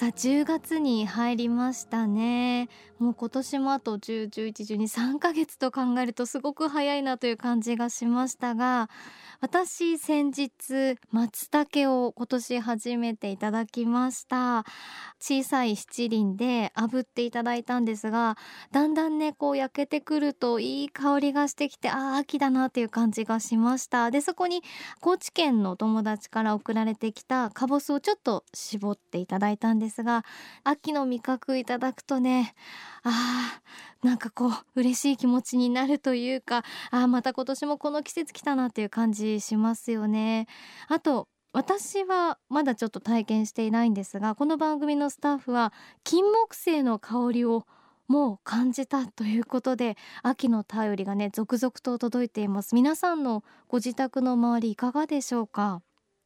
さあ10月に入りましたね。もう今年もあと10、11、12、3ヶ月と考えるとすごく早いなという感じがしましたが私先日松茸を今年初めていただきました。小さい七輪で炙っていただいたんですがだんだんねこう焼けてくるといい香りがしてきてああ秋だなという感じがしました。でそこに高知県の友達から送られてきたかぼすをちょっと絞っていただいたんですですが秋の味覚いただくとねあーなんかこう嬉しい気持ちになるというかあまた今年もこの季節来たなっていう感じしますよね。あと私はまだちょっと体験していないんですがこの番組のスタッフは金木犀の香りをもう感じたということで秋の便りがね続々と届いています。皆さんのご自宅の周りいかがでしょうか？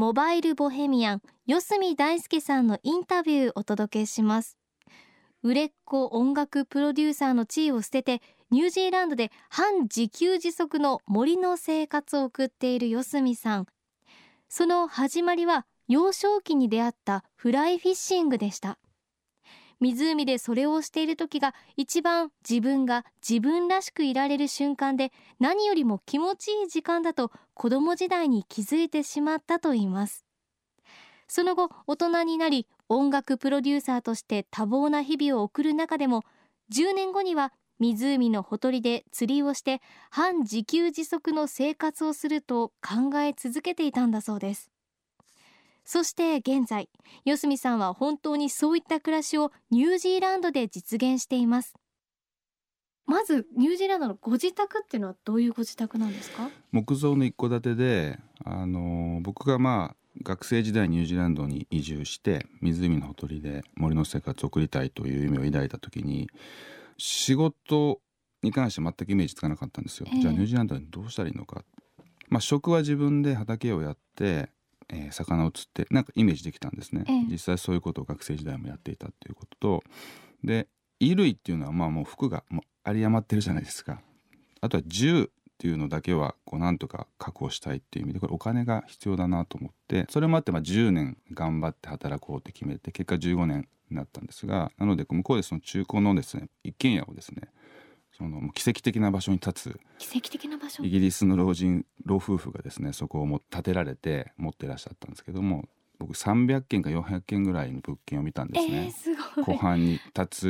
モバイルボヘミアン四隅大輔さんのインタビューお届けします。売れっ子音楽プロデューサーの地位を捨ててニュージーランドで半自給自足の森の生活を送っている四隅さん。その始まりは幼少期に出会ったフライフィッシングでした。湖でそれをしている時が一番自分が自分らしくいられる瞬間で何よりも気持ちいい時間だと子供時代に気づいてしまったといいます。その後大人になり音楽プロデューサーとして多忙な日々を送る中でも10年後には湖のほとりで釣りをして半自給自足の生活をすると考え続けていたんだそうです。そして現在四隅さんは本当にそういった暮らしをニュージーランドで実現しています。まずニュージーランドのご自宅っていうのはどういうご自宅なんですか？木造の一戸建てであの僕がまあ学生時代ニュージーランドに移住して湖のほとりで森の生活を送りたいという夢を抱いた時に仕事に関して全くイメージつかなかったんですよ、えー、じゃあニュージーランドにどうしたらいいのか。まあ食は自分で畑をやってえー、魚を釣ってなんかイメージできたんですね、ええ、実際そういうことを学生時代もやっていたっていうことと。で衣類っていうのはまあもう服がもう有り余ってるじゃないですか。あとは銃っていうのだけはこうなんとか確保したいっていう意味でこれお金が必要だなと思ってそれもあってまあ10年頑張って働こうって決めて結果15年になったんですがなので向こうでその中古のですね一軒家をですねその奇跡的な場所に立つ奇跡的な場所？イギリスの老人老夫婦がですねそこをも建てられて持ってらっしゃったんですけども僕300件か400件ぐらいの物件を見たんですね。えー、湖畔に立つ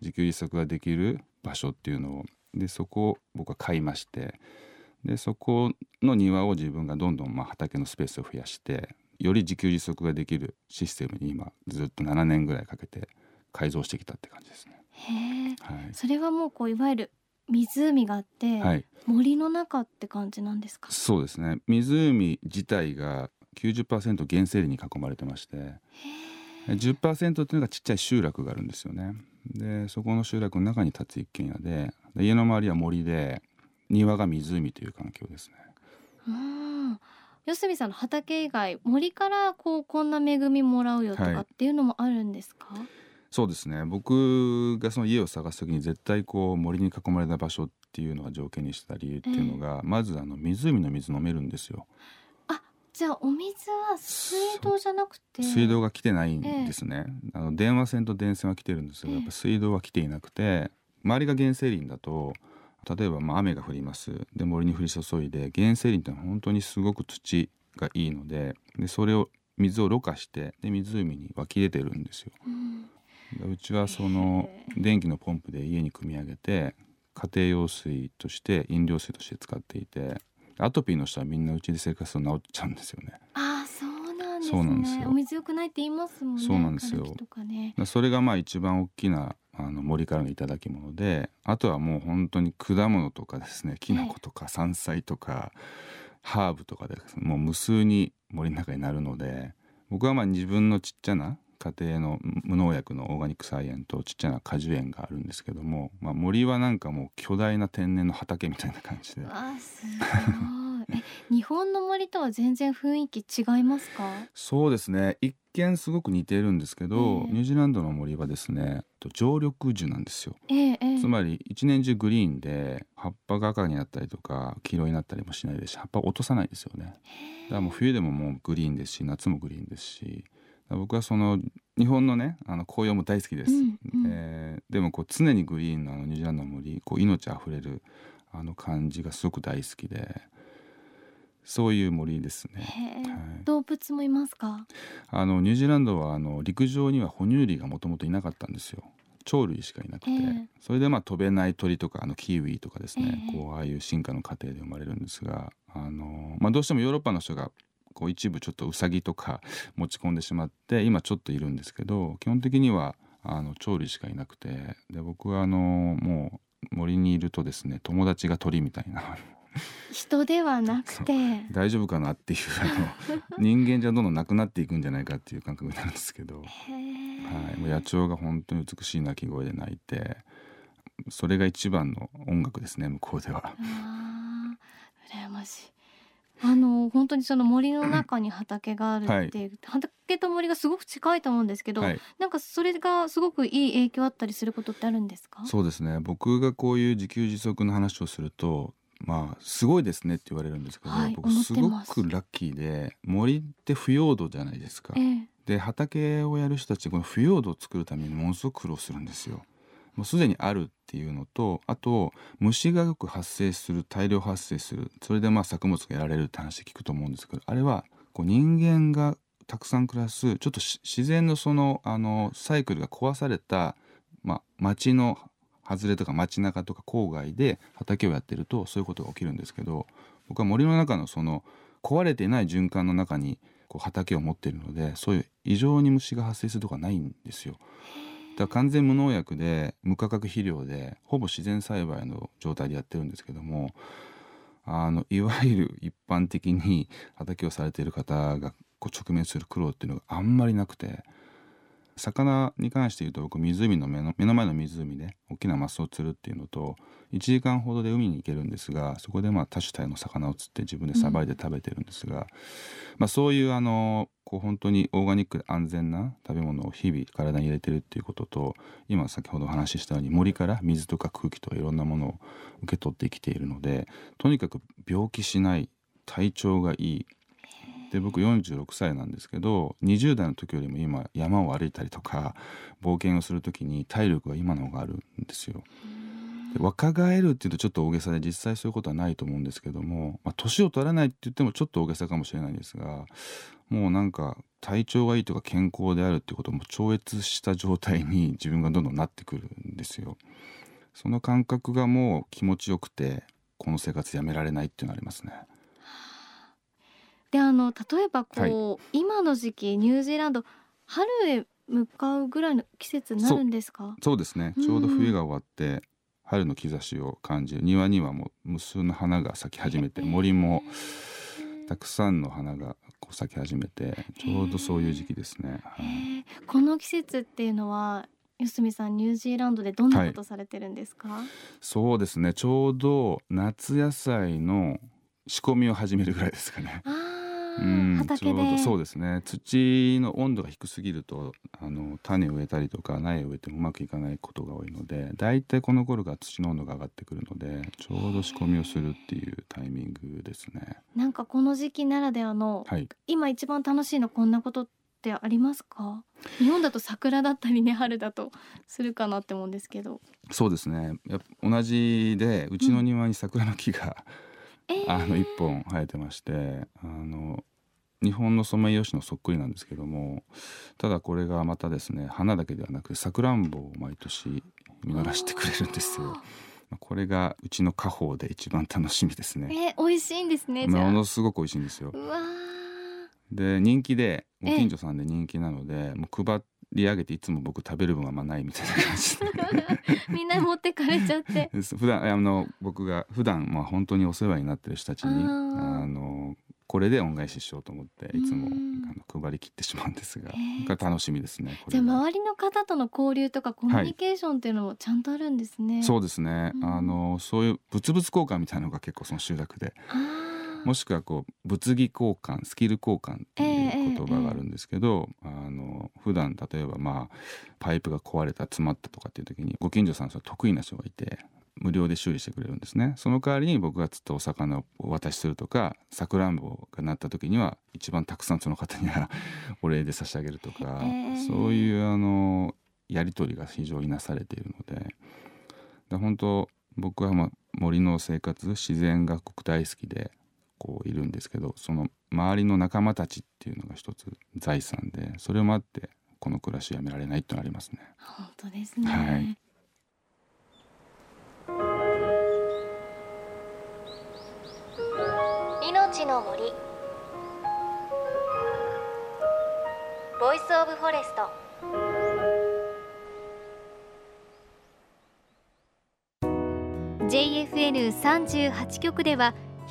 自給自足ができる場所っていうのをでそこを僕は買いましてでそこの庭を自分がどんどんまあ畑のスペースを増やしてより自給自足ができるシステムに今ずっと7年ぐらいかけて改造してきたって感じですね。へはい、それはもうこういわゆる湖があって、はい、森の中って感じなんですか？そうですね。湖自体が90%原生林に囲まれてまして10%っていうのがちっちゃい集落があるんですよね。でそこの集落の中に立つ一軒家でで家の周りは森で庭が湖という環境ですね。うん。四隅さんの畑以外森からこうこんな恵みもらうよとかっていうのもあるんですか、はいそうですね。僕がその家を探す時に絶対こう森に囲まれた場所っていうのは条件にした理由っていうのが、えー、まずあの湖の水飲めるんですよ。あじゃあお水は水道じゃなくて。水道が来てないんですね、えー、あの電話線と電線は来てるんですけど、やっぱ水道は来ていなくて周りが原生林だと例えばまあ雨が降ります。で森に降り注いで原生林ってのは本当にすごく土がいいのででそれを水をろ過してで湖に湧き出てるんですよ。うんうちはその電気のポンプで家に組み上げて家庭用水として飲料水として使っていてアトピーの人はみんなうちで生活すると治っちゃうんですよね。あそうなんですね。お水良くないって言いますもんね。そうなんですよ。ね、それがまあ一番大きなあの森からの頂き物であとはもう本当に果物とかですねきのことか山菜とかハーブとかでもう無数に森の中になるので僕はまあ自分のちっちゃな家庭の無農薬のオーガニック菜園とちっちゃな果樹園があるんですけども、まあ、森はなんかもう巨大な天然の畑みたいな感じで。あすごい。え日本の森とは全然雰囲気違いますか？そうですね。一見すごく似ているんですけど、ええ。ニュージーランドの森はですねと常緑樹なんですよ。ええええ。つまり一年中グリーンで葉っぱが赤になったりとか黄色になったりもしないですし葉っぱを落とさないですよね。だからもう冬でももうグリーンですし夏もグリーンですし僕はその日本のねあの紅葉も大好きです、うんうん。えーでもこう常にグリーンのあのニュージーランドの森こう命あふれるあの感じがすごく大好きでそういう森ですね、はい、動物もいますか？あのニュージーランドはあの陸上には哺乳類がもともといなかったんですよ。鳥類しかいなくて、ええそれでまあ飛べない鳥とかあのキウイとかですね、ええこうああいう進化の過程で生まれるんですがあの、まあ、どうしてもヨーロッパの人がこう一部ちょっとウサギとか持ち込んでしまって今ちょっといるんですけど基本的にはあの鳥類しかいなくてで僕はあのもう森にいるとですね友達が鳥みたいな。人ではなくて。大丈夫かなっていうあの 人間じゃどんどんなくなっていくんじゃないかっていう感覚になるんですけど。はい、もう野鳥が本当に美しい鳴き声で鳴いてそれが一番の音楽ですね向こうでは。羨ましいあの本当にその森の中に畑があるっていう、畑と森がすごく近いと思うんですけど、はい、なんかそれがすごくいい影響あったりすることってあるんですか？そうですね。僕がこういう自給自足の話をするとまあすごいですねって言われるんですけど、はい僕すごくラッキーで森って腐葉土じゃないですか。え。え。で畑をやる人たちこの腐葉土を作るためにものすごく苦労するんですよ。もうすでにあるっていうのとあと虫がよく発生する大量発生するそれでまあ作物がやられるって話聞くと思うんですけどあれはこう人間がたくさん暮らすちょっと自然のそのあのサイクルが壊された、まあ、町の外れとか街中とか郊外で畑をやってるとそういうことが起きるんですけど僕は森の中のその壊れていない循環の中にこう畑を持っているのでそういう異常に虫が発生するとかないんですよ。だ完全無農薬で無価格肥料でほぼ自然栽培の状態でやってるんですけどもあのいわゆる一般的に畑をされている方がこう直面する苦労っていうのがあんまりなくて魚に関して言うと僕湖の目の目の前の湖で大きなマスを釣るっていうのと1時間ほどで海に行けるんですがそこでまあ多種多様の魚を釣って自分でさばいて食べてるんですが、まあ、そういうあのこう本当にオーガニックで安全な食べ物を日々体に入れてるっていうことと今先ほどお話ししたように森から水とか空気とかいろんなものを受け取って生きているのでとにかく病気しない体調がいいで僕46歳なんですけど20代の時よりも今山を歩いたりとか冒険をする時に体力が今の方があるんですよ。で若返るっていうとちょっと大げさで実際そういうことはないと思うんですけども、まあ、年を取らないって言ってもちょっと大げさかもしれないんですがもうなんか体調がいいとか健康であるっていうことも超越した状態に 自分がどんどんなってくるんですよ。その感覚がもう気持ちよくてこの生活やめられないっていうのありますね。であの例えばこう、今の時期ニュージーランド春へ向かうぐらいの季節になるんですか？そうですねうんちょうど冬が終わって春の兆しを感じる庭にはもう無数の花が咲き始めて森もたくさんの花がこう咲き始めてちょうどそういう時期ですね。はい。この季節っていうのは四角さんニュージーランドでどんなことされてるんですか、そうですね。ちょうど夏野菜の仕込みを始めるぐらいですかね。うん、畑で。ちょうどそうですね。土の温度が低すぎるとあの種を植えたりとか苗を植えてもうまくいかないことが多いのでだいたいこの頃が土の温度が上がってくるのでちょうど仕込みをするっていうタイミングですね。なんかこの時期ならではの、はい、今一番楽しいのこんなことってありますか？日本だと桜だったりね春だとするかなって思うんですけど、そうですね。やっぱ同じでうちの庭に桜の木が、えーあの一本生えてましてあの日本のソメイヨシノそっくりなんですけどもただこれがまたですね花だけではなくさくらんぼを毎年実らしてくれるんですよ。まあこれがうちの家宝で一番楽しみですね。えー、美味しいんですねものすごく美味しいんですよ。で人気でごええ近所さんで人気なので、もう配っり上げていつも僕食べる分はまないみたいな感じで。みんな持ってかれちゃって。普段あの僕が普段まあ本当にお世話になってる人たちにあのこれで恩返ししようと思っていつもうんあの配り切ってしまうんですが。が楽しみですねこじゃあ周りの方との交流とかコミュニケーションっていうのもちゃんとあるんですね、そうですね、うん。あのそういう物々交換みたいなのが結構その集落であーもしくはこう物技交換スキル交換っていう言葉があるんですけど、あの普段例えばまあパイプが壊れた詰まったとかっていう時にご近所さんそれ得意な人がいて無料で修理してくれるんですね。その代わりに僕が釣ったお魚をお渡しするとかさくらんぼがなった時には一番たくさんその方には お礼で差し上げるとか、へーそういうあのやり取りが非常になされているので。で本当僕は、まあ、森の生活自然が国大好きでこういるんですけどその周りの仲間たちっていうのが一つ財産でそれもあってこの暮らしやめられないってのありますね。本当ですね、はい。命の森。Voice of Forest。JFN38 局では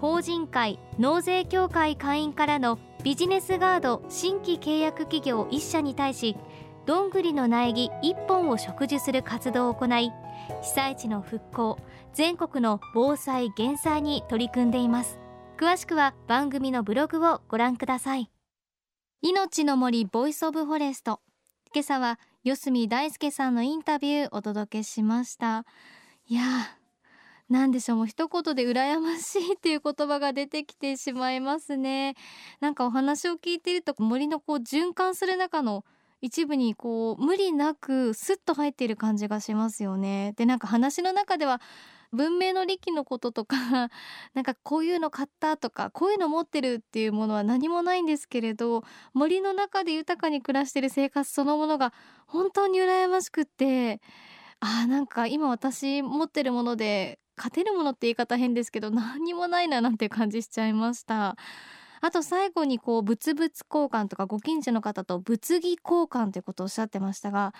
法人会納税協会会員からのビジネスガード新規契約企業1社に対しどんぐりの苗木1本を植樹する活動を行い被災地の復興全国の防災減災に取り組んでいます。詳しくは番組のブログをご覧ください。命の森 Voice of Forest。今朝は四角大輔さんのインタビューお届けしました。いやーなんでしょうもう一言で羨ましいっていう言葉が出てきてしまいますね。なんかお話を聞いていると森のこう循環する中の一部にこう無理なくスッと入っている感じがしますよね。でなんか話の中では文明の利器のこととか なんかこういうの買ったとかこういうの持ってるっていうものは何もないんですけれど森の中で豊かに暮らしている生活そのものが本当に羨ましくってあーなんか今私持ってるもので勝てるものって言い方変ですけど 何にもないななんて感じしちゃいました。あと最後にこう物々交換とかご近所の方と物議交換ということをおっしゃってましたが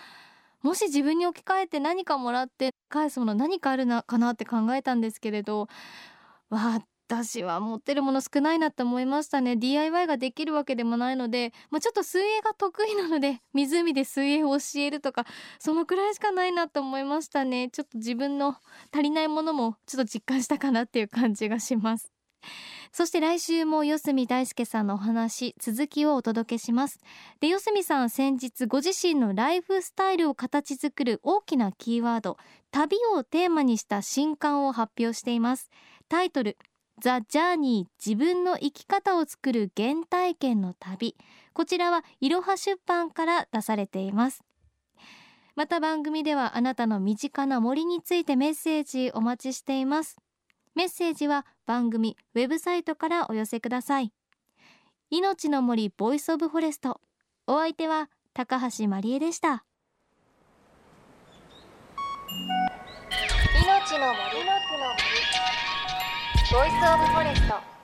もし自分に置き換えて何かもらって返すもの何かあるなかなって考えたんですけれど私は持ってるもの少ないなって思いましたね。DIY ができるわけでもないので、まあ、ちょっと水泳が得意なので 湖で水泳を教えるとかそのくらいしかないなと思いましたね。ちょっと自分の足りないものもちょっと実感したかなっていう感じがします。そして来週も四隅大輔さんのお話続きをお届けします。で四隅さん先日ご自身のライフスタイルを形作る大きなキーワード旅をテーマにした新刊を発表しています。タイトル The Journey 自分の生き方を作る原体験の旅。こちらはいろは出版から出されています。また番組ではあなたの身近な森についてメッセージお待ちしています。メッセージは番組ウェブサイトからお寄せください。命の森 Voice of Forest。お相手は高橋まりえでした。命の森ボイスオブフォレスト。